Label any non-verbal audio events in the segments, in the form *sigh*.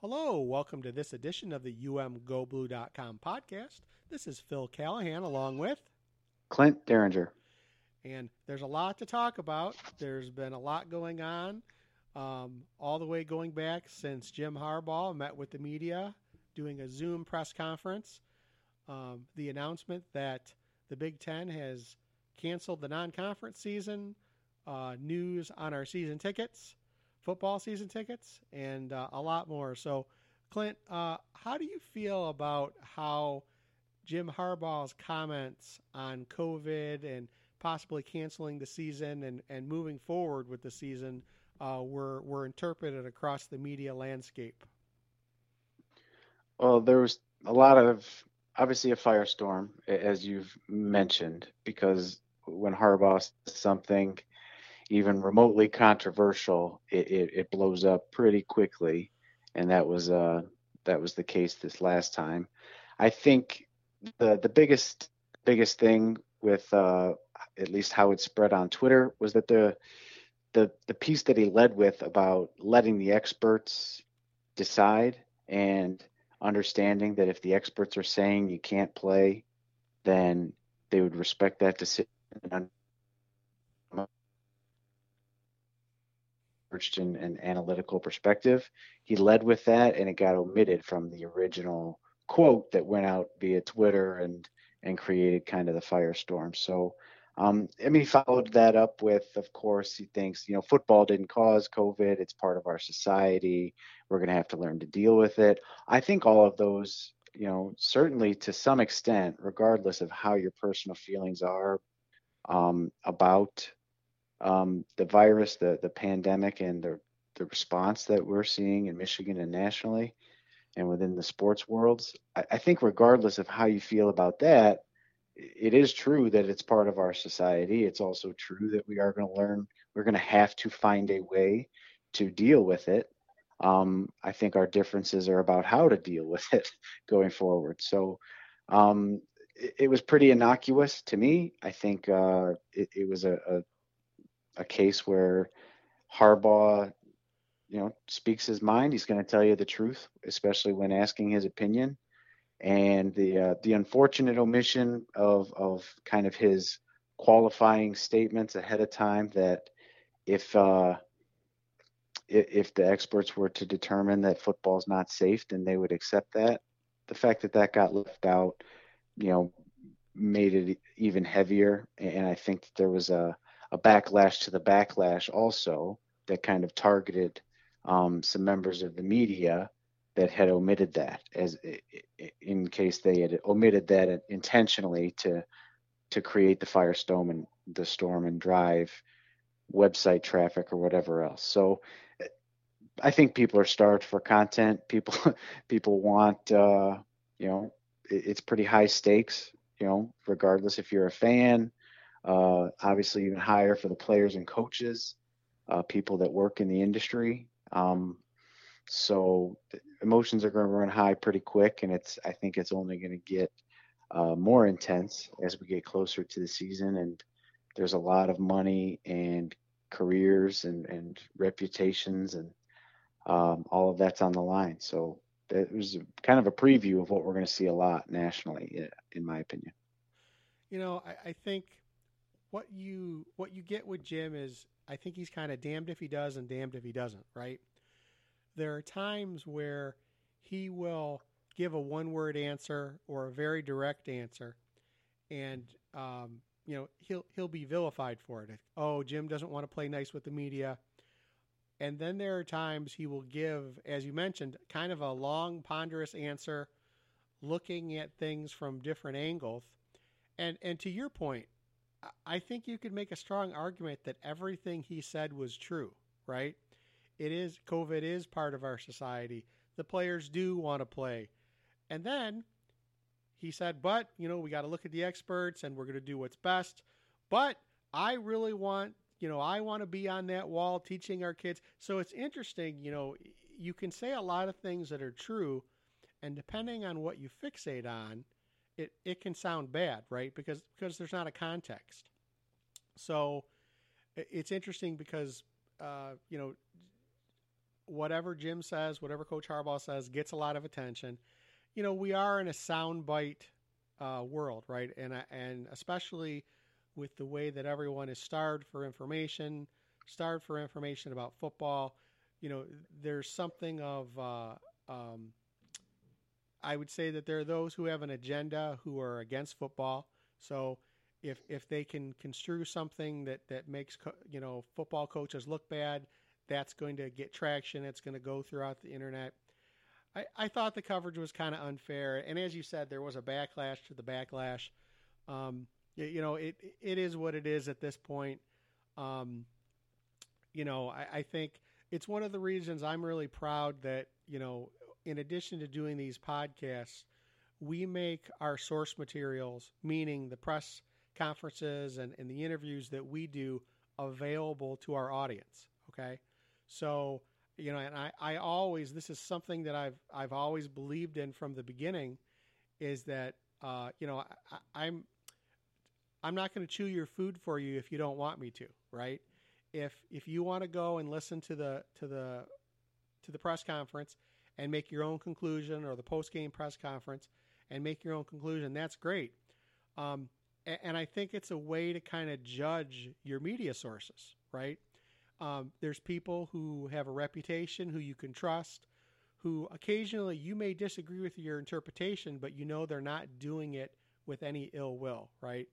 Hello, welcome to this edition of the umgoblue.com podcast. This is Phil Callahan along with Clint Derringer. And there's a lot to talk about. There's been a lot going on, um, all the way going back since Jim Harbaugh met with the media doing a Zoom press conference. Um, the announcement that the Big Ten has canceled the non conference season, uh, news on our season tickets, football season tickets, and uh, a lot more. So, Clint, uh, how do you feel about how Jim Harbaugh's comments on COVID and possibly canceling the season and, and moving forward with the season uh, were were interpreted across the media landscape? Well, there was a lot of obviously a firestorm, as you've mentioned, because when Harbaugh says something even remotely controversial, it, it, it blows up pretty quickly, and that was uh, that was the case this last time. I think the the biggest biggest thing with uh, at least how it spread on Twitter was that the the the piece that he led with about letting the experts decide and understanding that if the experts are saying you can't play, then they would respect that decision and, and analytical perspective. He led with that, and it got omitted from the original quote that went out via Twitter and and created kind of the firestorm. So, um, I mean, he followed that up with, of course, he thinks you know football didn't cause COVID; it's part of our society. We're going to have to learn to deal with it. I think all of those, you know, certainly to some extent, regardless of how your personal feelings are um, about um, the virus, the the pandemic, and the the response that we're seeing in Michigan and nationally and within the sports worlds. I, I, think regardless of how you feel about that, it is true that it's part of our society. It's also true that we are going to learn. We're going to have to find a way to deal with it. Um, I think our differences are about how to deal with *laughs* it going forward. So um, it, was pretty innocuous to me. I think uh, it, it, was a, a a case where Harbaugh, you know, speaks his mind. He's going to tell you the truth, especially when asking his opinion. And the uh, the unfortunate omission of of kind of his qualifying statements ahead of time that if uh, if the experts were to determine that football's not safe, then they would accept that. The fact that that got left out, you know, made it even heavier. And I think there was a a backlash to the backlash also that kind of targeted um, some members of the media that had omitted that as in case they had omitted that intentionally to to create the firestorm and the storm and drive website traffic or whatever else. So I think people are starved for content. People *laughs* people want uh, you know it's pretty high stakes. You know, regardless if you're a fan, uh, obviously even higher for the players and coaches, uh, people that work in the industry. Um, so emotions are going to run high pretty quick, and it's I think it's only going to get uh, more intense as we get closer to the season. And there's a lot of money and careers and, and reputations and um, all of that's on the line. So it was kind of a preview of what we're going to see a lot nationally, in my opinion. You know, I, I think what you what you get with Jim is I think he's kind of damned if he does and damned if he doesn't, right? There are times where he will give a one word answer or a very direct answer, and um, you know he'll he'll be vilified for it. Oh, Jim doesn't want to play nice with the media. And then there are times he will give, as you mentioned, kind of a long, ponderous answer, looking at things from different angles. And and to your point, I think you could make a strong argument that everything he said was true, right? It is COVID is part of our society. The players do want to play. And then he said, but, you know, we got to look at the experts and we're going to do what's best. But I really want, you know, I want to be on that wall teaching our kids. So it's interesting, you know, you can say a lot of things that are true. And depending on what you fixate on, it, it can sound bad, right? Because because there's not a context. So it's interesting because uh, you know whatever Jim says, whatever Coach Harbaugh says, gets a lot of attention. You know, we are in a soundbite uh, world, right? And and especially with the way that everyone is starved for information, starved for information about football. You know, there's something of uh, um, I would say that there are those who have an agenda who are against football. So if if they can construe something that that makes co- you know football coaches look bad, that's going to get traction. It's going to go throughout the internet. I, I thought the coverage was kind of unfair, and as you said, there was a backlash to the backlash. Um, you, you, know, it it is what it is at this point. Um, you know, I, I think it's one of the reasons I'm really proud that you know, in addition to doing these podcasts, we make our source materials, meaning the press conferences and, and the interviews that we do, available to our audience. Okay. So, you know, and I, I always, this is something that I've, I've always believed in from the beginning is that, uh, you know, I, I'm, I'm not going to chew your food for you if you don't want me to, right? If, if you want to go and listen to the, to the, to the press conference and make your own conclusion or the post game press conference and make your own conclusion, that's great. Um, and, and I think it's a way to kind of judge your media sources, right? Um, there's people who have a reputation who you can trust, who occasionally you may disagree with your interpretation, but you know they're not doing it with any ill will, right?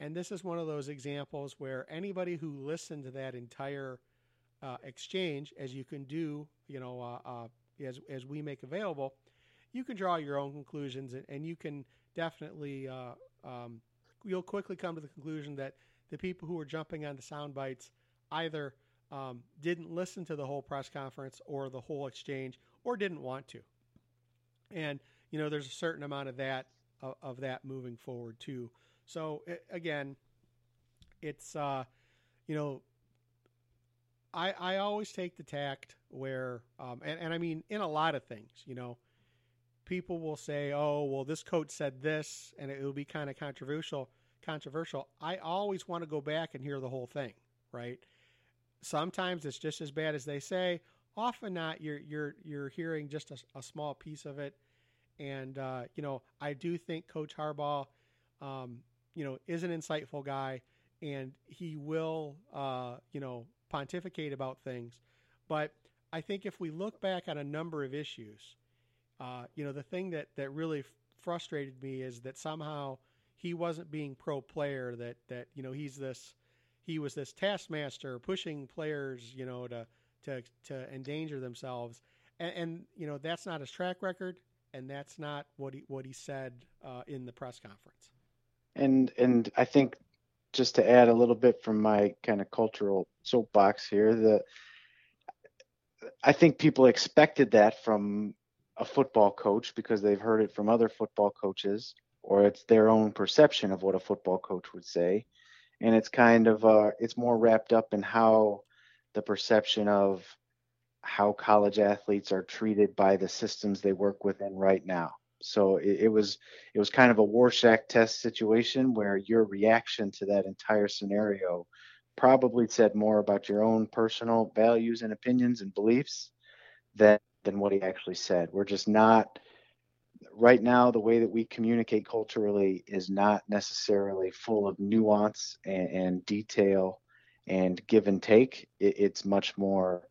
And this is one of those examples where anybody who listened to that entire uh, exchange, as you can do, you know, uh, uh, as as we make available, you can draw your own conclusions, and, and you can definitely uh, um, you'll quickly come to the conclusion that the people who are jumping on the sound bites either um, didn't listen to the whole press conference or the whole exchange or didn't want to. And you know, there's a certain amount of that of, of that moving forward too. So it, again, it's uh, you know, I I always take the tact where um, and and I mean in a lot of things, you know, people will say, "Oh, well, this coach said this," and it will be kind of controversial. Controversial. I always want to go back and hear the whole thing, right? Sometimes it's just as bad as they say. Often not. You're you're you're hearing just a, a small piece of it, and uh, you know I do think Coach Harbaugh, um, you know, is an insightful guy, and he will uh, you know pontificate about things. But I think if we look back on a number of issues, uh, you know, the thing that that really frustrated me is that somehow he wasn't being pro player. That that you know he's this he was this taskmaster pushing players, you know, to to to endanger themselves, and, and you know that's not his track record, and that's not what he what he said uh, in the press conference. And and I think just to add a little bit from my kind of cultural soapbox here, the I think people expected that from a football coach because they've heard it from other football coaches, or it's their own perception of what a football coach would say and it's kind of uh, it's more wrapped up in how the perception of how college athletes are treated by the systems they work within right now. So it, it was it was kind of a Rorschach test situation where your reaction to that entire scenario probably said more about your own personal values and opinions and beliefs than than what he actually said. We're just not right now the way that we communicate culturally is not necessarily full of nuance and, and detail and give and take it, it's much more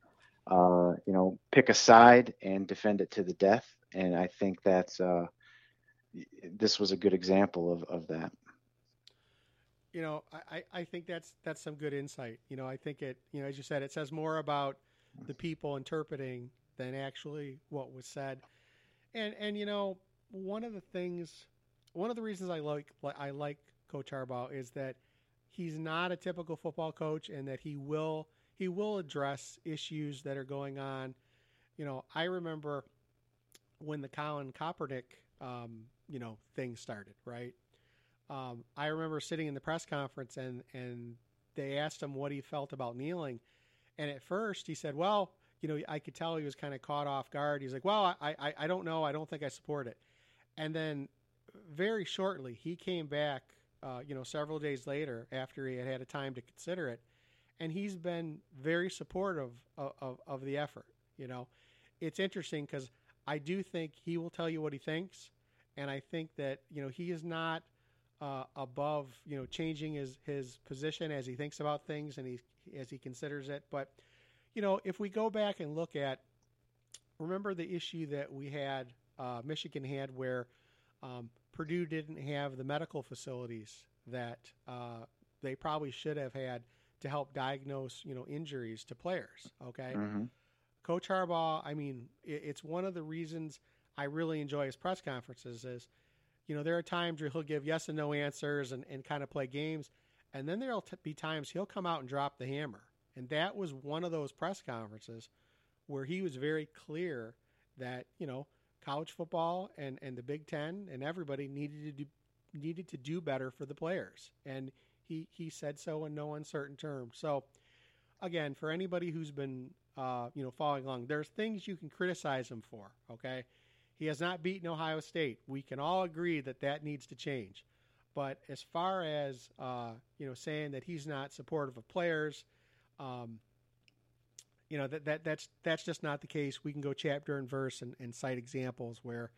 uh, you know pick a side and defend it to the death and i think that's uh, this was a good example of, of that. You know I, I think that's that's some good insight. You know i think it you know as you said it says more about the people interpreting than actually what was said. And and you know one of the things, one of the reasons I like I like Coach Harbaugh is that he's not a typical football coach, and that he will he will address issues that are going on. You know, I remember when the Colin Kaepernick um, you know thing started, right? Um, I remember sitting in the press conference and and they asked him what he felt about kneeling, and at first he said, "Well, you know, I could tell he was kind of caught off guard. He's like, "Well, I, I, I don't know. I don't think I support it." And then very shortly, he came back, uh, you know, several days later after he had had a time to consider it. And he's been very supportive of, of, of the effort. You know, it's interesting because I do think he will tell you what he thinks, and I think that you know he is not uh, above you know changing his his position as he thinks about things and he as he considers it. But you know, if we go back and look at remember the issue that we had uh, Michigan had where um, Purdue didn't have the medical facilities that uh, they probably should have had to help diagnose you know injuries to players. Okay, Mm-hmm. Coach Harbaugh. I mean, it, it's one of the reasons I really enjoy his press conferences. Is you know there are times where he'll give yes and no answers and, and kind of play games, and then there'll t- be times he'll come out and drop the hammer. And that was one of those press conferences where he was very clear that you know college football and, and the Big Ten and everybody needed to do, needed to do better for the players, and he he said so in no uncertain terms. So again, for anybody who's been uh, you know following along, there's things you can criticize him for. Okay, he has not beaten Ohio State. We can all agree that that needs to change. But as far as uh, you know, saying that he's not supportive of players, um, you know that, that that's that's just not the case. We can go chapter and verse and, and cite examples where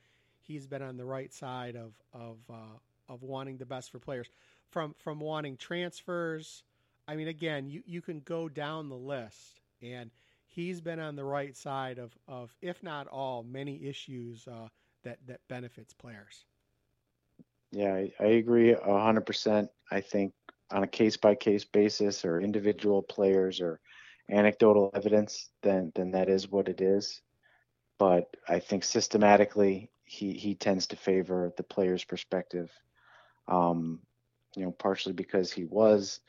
he's been on the right side of of uh, of wanting the best for players, from from wanting transfers. I mean, again, you, you can go down the list, and he's been on the right side of, of if not all, many issues uh, that that benefits players. Yeah, I, I agree hundred percent. I think on a case by case basis or individual players or anecdotal evidence, then then that is what it is. But I think systematically he he tends to favor the player's perspective. Um, you know, partially because he was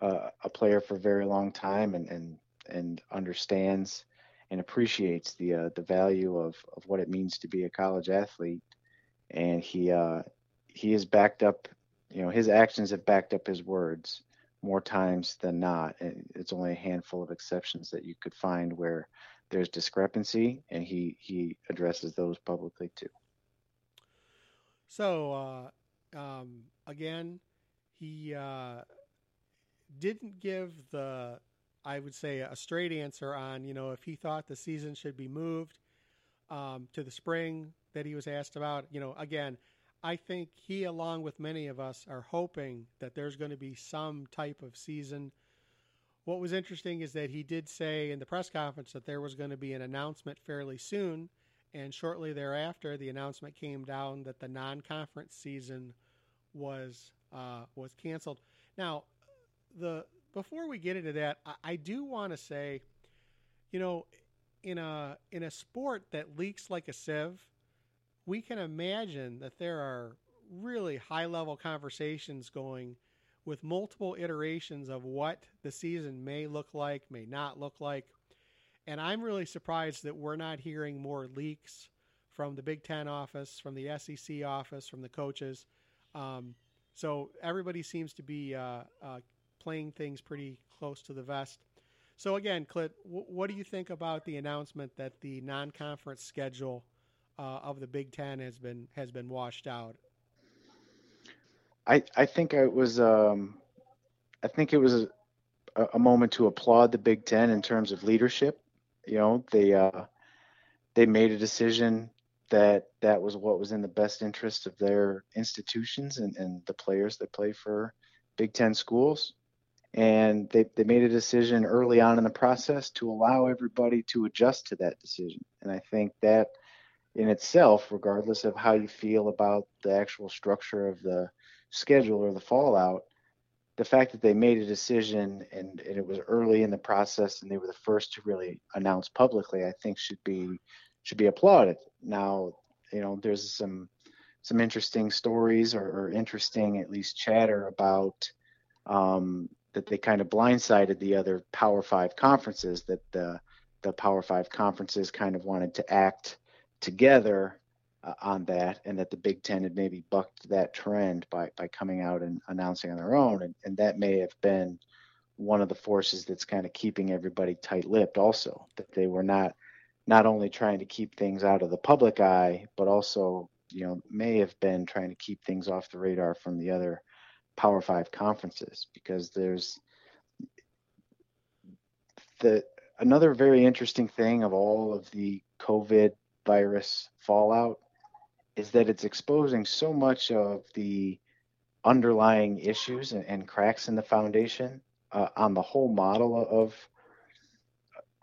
uh, a player for a very long time and and and understands and appreciates the uh, the value of of what it means to be a college athlete, and he uh, he is backed up. You know, his actions have backed up his words more times than not. And it's only a handful of exceptions that you could find where there's discrepancy, and he he addresses those publicly too. So uh, um, again, he uh, didn't give the I would say a straight answer on you know if he thought the season should be moved um, to the spring that he was asked about. You know, again, I think he, along with many of us, are hoping that there's going to be some type of season. What was interesting is that he did say in the press conference that there was going to be an announcement fairly soon, and shortly thereafter, the announcement came down that the non-conference season was uh, was canceled. Now, the before we get into that, I, I do want to say, you know, in a in a sport that leaks like a sieve, we can imagine that there are really high level conversations going with multiple iterations of what the season may look like, may not look like. And I'm really surprised that we're not hearing more leaks from the Big Ten office, from the SEC office, from the coaches. Um, so everybody seems to be uh, uh, playing things pretty close to the vest. So again, Clint, w- what do you think about the announcement that the non-conference schedule uh, of the Big Ten has been has been washed out? I I think it was um, I think it was a, a moment to applaud the Big Ten in terms of leadership. You know, they uh, they made a decision that that was what was in the best interest of their institutions and, and the players that play for Big Ten schools. And they, they made a decision early on in the process to allow everybody to adjust to that decision. And I think that in itself, regardless of how you feel about the actual structure of the schedule or the fallout, the fact that they made a decision and, and it was early in the process and they were the first to really announce publicly, I think should be should be applauded. Now, you know, there's some some interesting stories or, or interesting at least chatter about um, that they kind of blindsided the other Power Five conferences. That the the Power Five conferences kind of wanted to act together uh, on that, and that the Big Ten had maybe bucked that trend by by coming out and announcing on their own, and, and that may have been one of the forces that's kind of keeping everybody tight-lipped. Also, that they were not not only trying to keep things out of the public eye, but also you know may have been trying to keep things off the radar from the other Power Five conferences because there's the another very interesting thing of all of the COVID virus fallout is that it's exposing so much of the underlying issues and, and cracks in the foundation uh, on the whole model of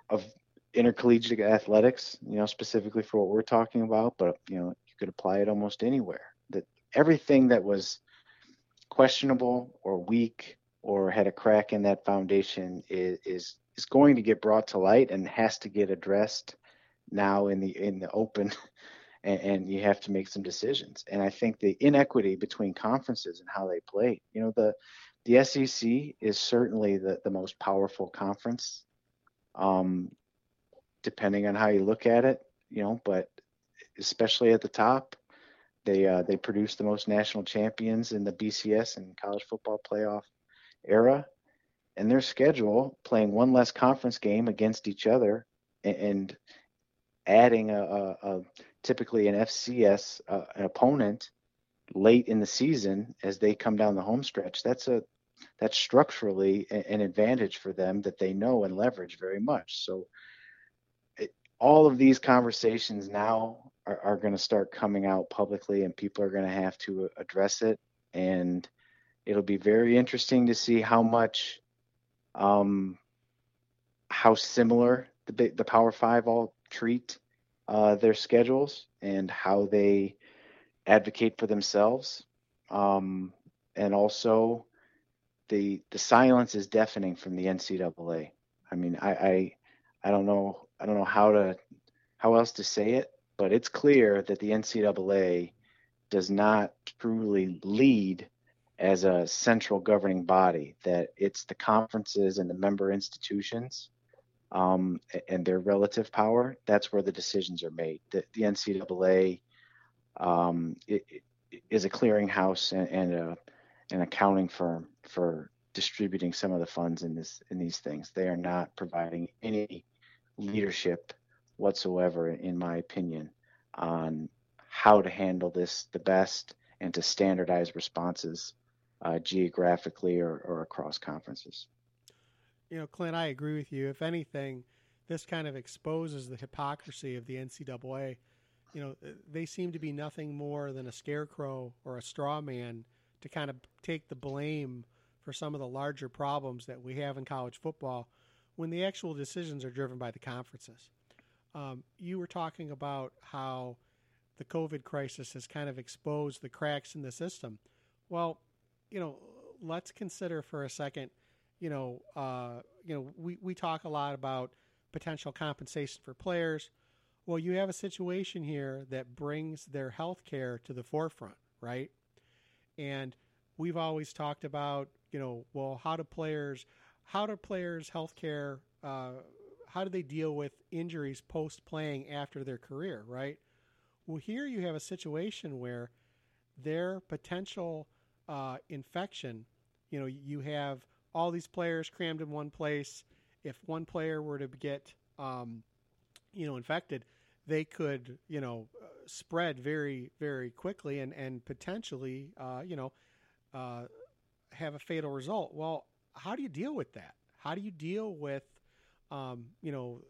of intercollegiate athletics, you know, specifically for what we're talking about, but you know, you could apply it almost anywhere. That everything that was questionable or weak or had a crack in that foundation is is, is going to get brought to light and has to get addressed now in the in the open. *laughs* And, and, you have to make some decisions. And i think the inequity between conferences and how they play you know the the sec is certainly the, the most powerful conference um, depending on how you look at it you know but especially at the top they uh, they produce the most national champions in the bcs and college football playoff era and their schedule playing one less conference game against each other and, and adding a, a, a, typically an FCS uh, an opponent late in the season as they come down the home stretch. That's a that's structurally an advantage for them that they know and leverage very much. So it, all of these conversations now are, are going to start coming out publicly, and people are going to have to address it. And it'll be very interesting to see how much um, how similar the the Power Five all treat uh, their schedules and how they advocate for themselves. Um, and also, the the silence is deafening from the NCAA. I mean, I, I I don't know I don't know how to how else to say it, but it's clear that the NCAA does not truly lead as a central governing body. That it's the conferences and the member institutions um, and their relative power, that's where the decisions are made. The, the NCAA um, it, it is a clearinghouse and, and a, an accounting firm for distributing some of the funds in this in these things. They are not providing any leadership whatsoever, in my opinion, on how to handle this the best and to standardize responses uh, geographically or, or across conferences you know, Clint, I agree with you. If anything, this kind of exposes the hypocrisy of the NCAA. You know, they seem to be nothing more than a scarecrow or a straw man to kind of take the blame for some of the larger problems that we have in college football when the actual decisions are driven by the conferences. Um, you were talking about how the COVID crisis has kind of exposed the cracks in the system. Well, you know, let's consider for a second – you know, uh, you know, we, we talk a lot about potential compensation for players. Well, you have a situation here that brings their health care to the forefront, right? And we've always talked about, you know, well, how do players, how do players' health care, uh, how do they deal with injuries post playing after their career, right? Well, here you have a situation where their potential uh, infection, you know, you have all these players crammed in one place. If one player were to get, um, you know, infected, they could, you know, spread very, very quickly and and potentially, uh, you know, uh, have a fatal result. Well, how do you deal with that? How do you deal with, um, you know,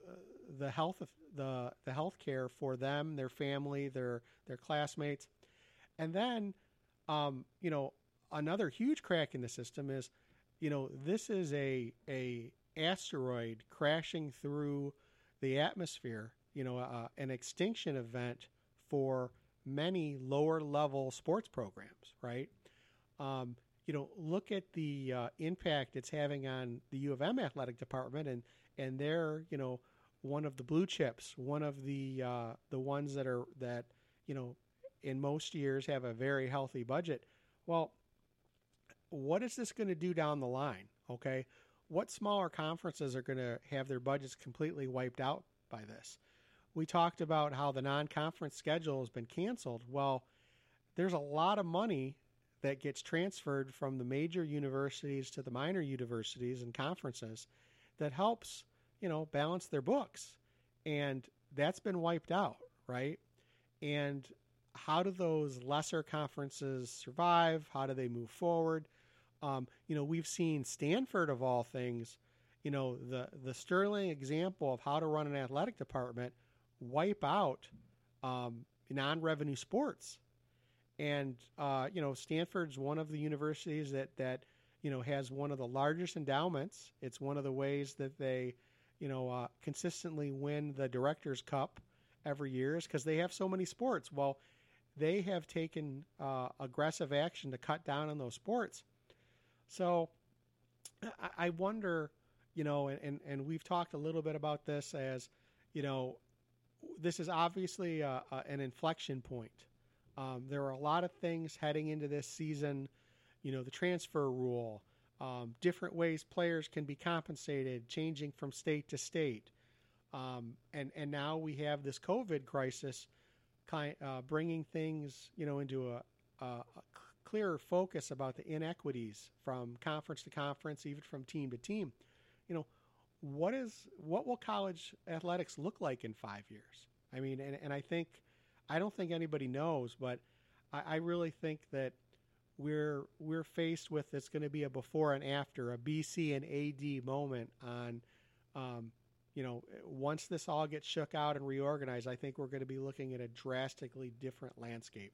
the health of the the health care for them, their family, their their classmates, and then, um, you know, another huge crack in the system is you know, this is a a asteroid crashing through the atmosphere. You know, uh, an extinction event for many lower level sports programs, right? Um, you know, look at the uh, impact it's having on the U of M athletic department, and and they're you know one of the blue chips, one of the uh, the ones that are that you know in most years have a very healthy budget. Well, what is this going to do down the line? Okay. What smaller conferences are going to have their budgets completely wiped out by this? We talked about how the non conference schedule has been canceled. Well, there's a lot of money that gets transferred from the major universities to the minor universities and conferences that helps, you know, balance their books. And that's been wiped out, right? And how do those lesser conferences survive? How do they move forward? Um, you know, we've seen Stanford of all things, you know, the the sterling example of how to run an athletic department wipe out um, non-revenue sports. And uh, you know, Stanford's one of the universities that that you know has one of the largest endowments. It's one of the ways that they, you know, uh, consistently win the Directors Cup every year is because they have so many sports. Well, they have taken uh, aggressive action to cut down on those sports. So I, wonder, you know, and, and, and we've talked a little bit about this as, you know, this is obviously a, a, an inflection point. Um, there are a lot of things heading into this season, you know, the transfer rule, um, different ways players can be compensated, changing from state to state. Um, and, and now we have this COVID crisis kind, uh, bringing things, you know, into a, a, a clearer focus about the inequities from conference to conference, even from team to team. You know, what is what will college athletics look like in five years? I mean, and, and I think I don't think anybody knows, but I, I really think that we're we're faced with it's going to be a before and after, a BC and AD moment on, um, you know, once this all gets shook out and reorganized, I think we're going to be looking at a drastically different landscape.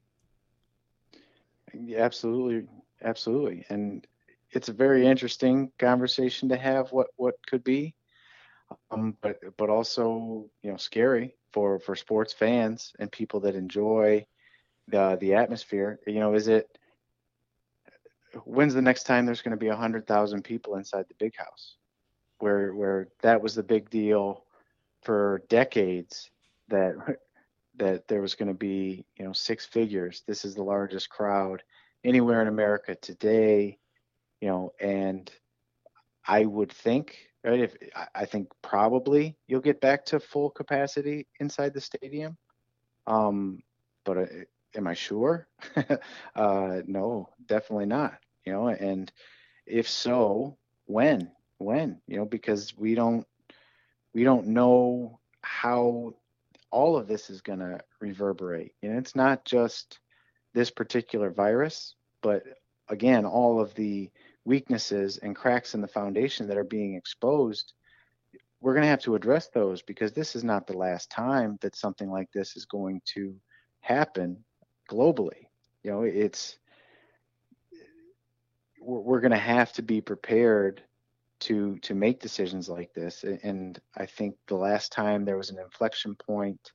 Yeah, absolutely, absolutely, and it's a very interesting conversation to have. What what could be, um, but but also you know scary for for sports fans and people that enjoy the the atmosphere. You know, is it when's the next time there's going to be a hundred thousand people inside the big house, where where that was the big deal for decades that *laughs* that there was going to be you know six figures. This is the largest crowd anywhere in America today, you know, and I would think right? If I think probably you'll get back to full capacity inside the stadium, um, but uh, am I sure? *laughs* uh, no, definitely not. You know, and if so, when? When? You know, because we don't we don't know how all of this is going to reverberate. And it's not just this particular virus, but again, all of the weaknesses and cracks in the foundation that are being exposed, we're going to have to address those because this is not the last time that something like this is going to happen globally. You know, it's we're, going to have to be prepared to to make decisions like this. And I think the last time there was an inflection point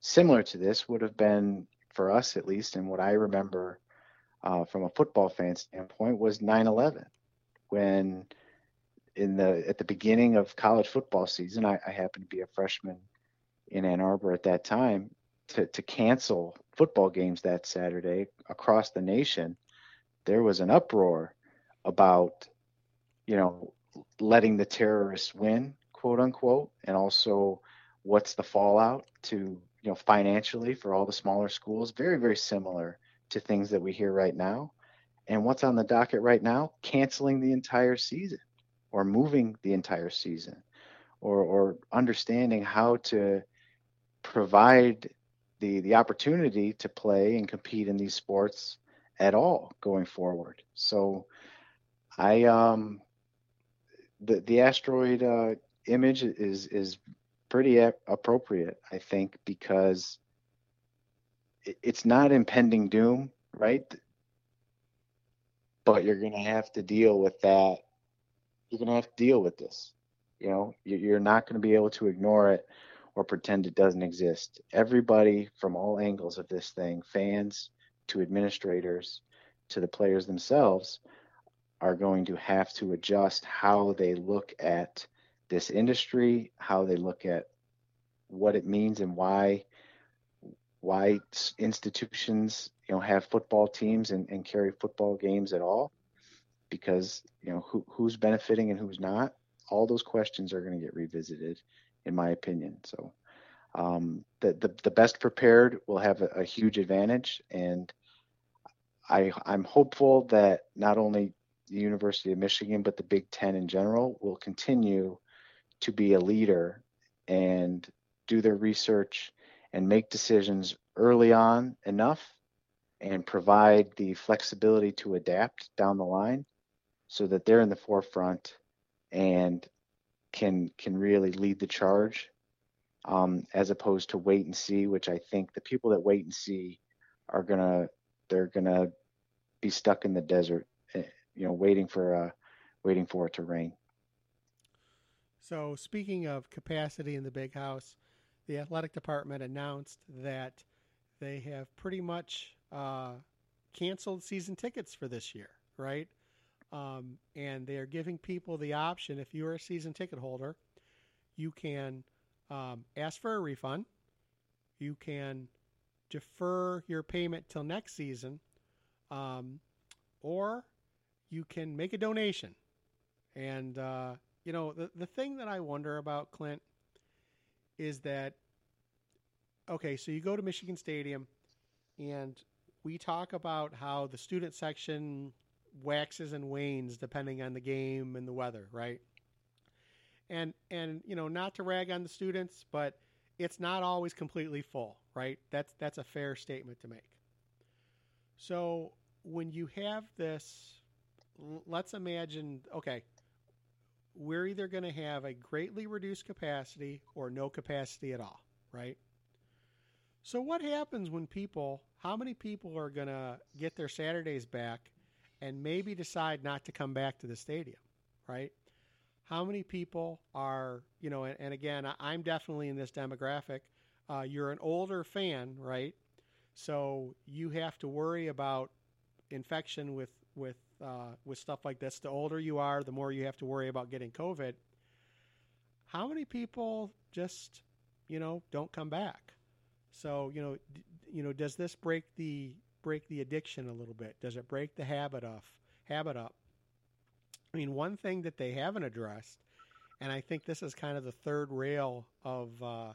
similar to this would have been for us at least, and what I remember uh, from a football fan standpoint was 9/11, when in the at the beginning of college football season, I, I happened to be a freshman in Ann Arbor at that time to to cancel football games that Saturday across the nation. There was an uproar about, you know, letting the terrorists win, quote unquote, and also what's the fallout to you know financially for all the smaller schools. Very very similar to things that we hear right now. And what's on the docket right now? Canceling the entire season or moving the entire season or, or understanding how to provide the, the opportunity to play and compete in these sports at all going forward. So I, um, the, the asteroid uh, image is, is pretty a- appropriate, I think, because it's not impending doom, right? But you're to have to deal with that. You're to have to deal with this. You know, you're not to be able to ignore it or pretend it doesn't exist. Everybody from all angles of this thing, fans to administrators to the players themselves, are going to have to adjust how they look at this industry, how they look at what it means and why why institutions you know have football teams and, and carry football games at all. Because you know who, who's benefiting and who's not all those questions are going to get revisited in my opinion. So um, the, the, the best prepared will have a, a huge advantage and I, I'm hopeful that not only the University of Michigan, but the Big Ten in general will continue to be a leader and do their research and make decisions early on enough and provide the flexibility to adapt down the line so that they're in the forefront and can can really lead the charge, um, as opposed to wait and see, which I think the people that wait and see are gonna they're gonna be stuck in the desert, you know, waiting for uh, waiting for it to rain. So speaking of capacity in the big house, the athletic department announced that they have pretty much uh, canceled season tickets for this year, right? Um, and they are giving people the option if you're a season ticket holder, you can um, ask for a refund, you can defer your payment till next season, um, or you can make a donation. And, uh, you know, the, the thing that I wonder about, Clint, is that, okay, so you go to Michigan Stadium and we talk about how the student section waxes and wanes depending on the game and the weather, right? And and you know, not to rag on the students, but it's not always completely full, right? That's that's a fair statement to make. So when you have this, let's imagine, okay, we're either going to have a greatly reduced capacity or no capacity at all, right? So what happens when people, how many people are going to get their Saturdays back and maybe decide not to come back to the stadium, right? How many people are, you know, and, and again, I'm definitely in this demographic. Uh, you're an older fan, right? So you have to worry about infection with with uh, with stuff like this. The older you are, the more you have to worry about getting COVID. How many people just, you know, don't come back? So you know, d- you know, does this break the break the addiction a little bit? Does it break the habit of habit up? I mean, one thing that they haven't addressed, and I think this is kind of the third rail of uh,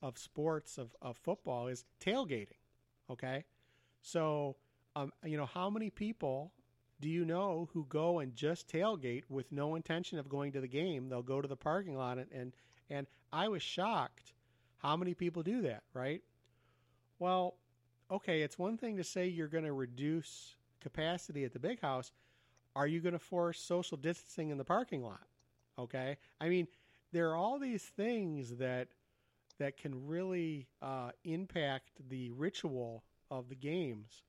of sports of, of football is tailgating. Okay, so um, you know how many people do you know who go and just tailgate with no intention of going to the game? They'll go to the parking lot and and, and I was shocked how many people do that, right? Well, okay, it's one thing to say you're going to reduce capacity at the big house. Are you going to force social distancing in the parking lot? Okay, I mean, there are all these things that that can really uh, impact the ritual of the games,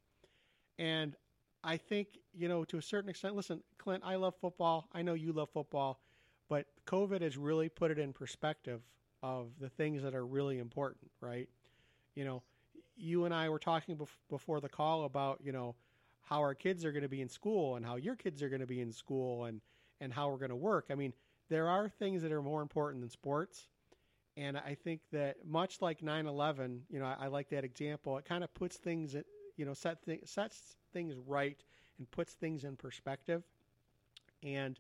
and I think you know to a certain extent. Listen, Clint, I love football. I know you love football, but COVID has really put it in perspective of the things that are really important, right? You know, you and I were talking bef- before the call about you know how our kids are going to be in school and how your kids are going to be in school and and how we're going to work. I mean, there are things that are more important than sports. And I think that much like 9/11, you know, I, I like that example. It kind of puts things, you know, set th- sets things right and puts things in perspective. And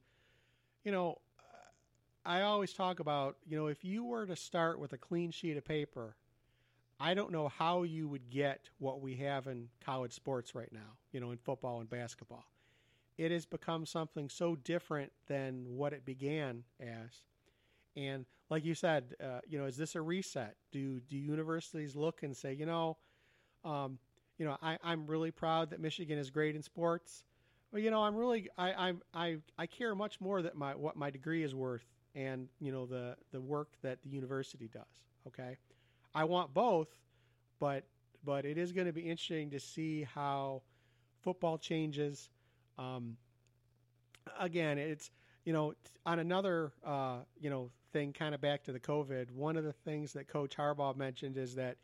you know, I always talk about, you know, if you were to start with a clean sheet of paper I don't know how you would get what we have in college sports right now, you know, in football and basketball. It has become something so different than what it began as. And like you said, uh, you know, is this a reset? Do do universities look and say, you know, um, you know, I, I'm really proud that Michigan is great in sports, but you know, I'm really I I'm, I I care much more that my what my degree is worth and you know the the work that the university does. Okay, I want both, but but it is going to be interesting to see how football changes. Um, again, it's you know on another uh, you know thing, kind of back to the COVID. One of the things that Coach Harbaugh mentioned is that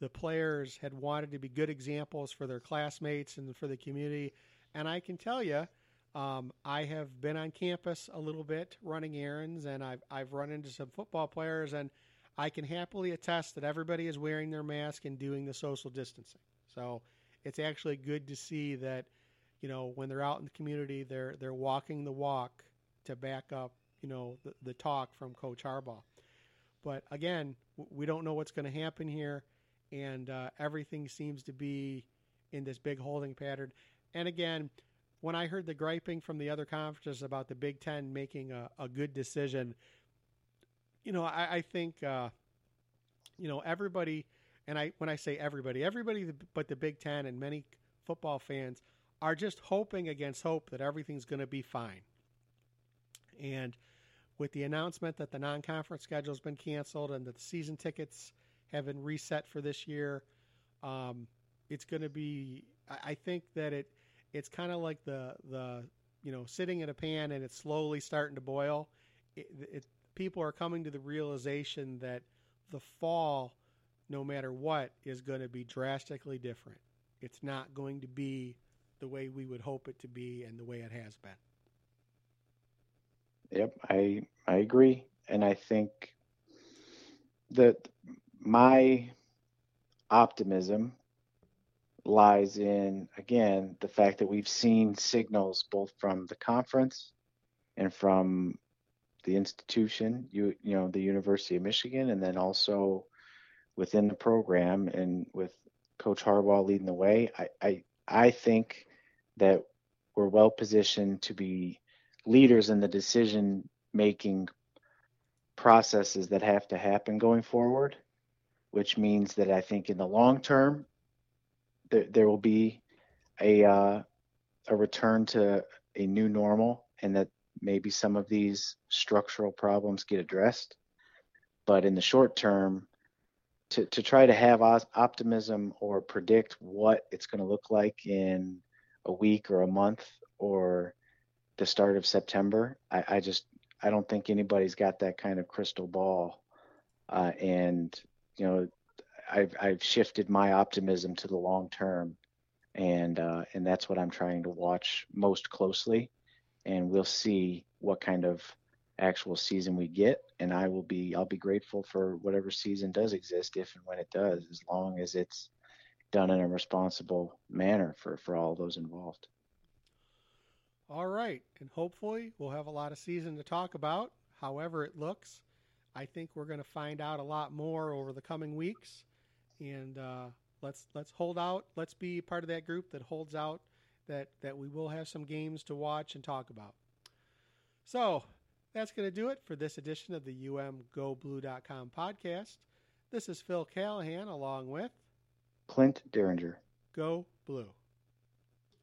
the players had wanted to be good examples for their classmates and for the community. And I can tell you, um, I have been on campus a little bit running errands, and I've I've run into some football players and I can happily attest that everybody is wearing their mask and doing the social distancing. So it's actually good to see that, you know, when they're out in the community, they're they're walking the walk to back up, you know, the, the talk from Coach Harbaugh. But again, we don't know what's going to happen here, and uh, everything seems to be in this big holding pattern. And again, when I heard the griping from the other conferences about the Big Ten making a, a good decision, you know, I, I think, uh, you know, everybody, and I when I say everybody, everybody but the Big Ten and many football fans are just hoping against hope that everything's going to be fine. And with the announcement that the non-conference schedule has been canceled and that the season tickets have been reset for this year, um, it's going to be. I, think that it it's kind of like the the you know sitting in a pan and it's slowly starting to boil. It, it, people are coming to the realization that the fall, no matter what, is going to be drastically different. It's not going to be the way we would hope it to be and the way it has been. Yep, I I agree, and I think that my optimism lies in again the fact that we've seen signals both from the conference and from the institution, you you know, the University of Michigan, and then also within the program and with Coach Harbaugh leading the way. I I, I think that we're well positioned to be leaders in the decision making processes that have to happen going forward, which means that I think in the long term there, there will be a uh, a return to a new normal, and that maybe some of these structural problems get addressed. But in the short term, to, to try to have optimism or predict what it's going to look like in a week or a month or the start of September, I, I just I don't think anybody's got that kind of crystal ball. Uh, and you know, I've I've shifted my optimism to the long term, and uh, and that's what I'm trying to watch most closely and we'll see what kind of actual season we get and I will be I'll be grateful for whatever season does exist if and when it does as long as it's done in a responsible manner for for all those involved. All right, and hopefully we'll have a lot of season to talk about. However it looks, I think we're going to find out a lot more over the coming weeks, and uh, let's let's hold out. Let's be part of that group that holds out that, that we will have some games to watch and talk about. So that's going to do it for this edition of the umgoblue.com podcast. This is Phil Callahan along with Clint Derringer. Go Blue.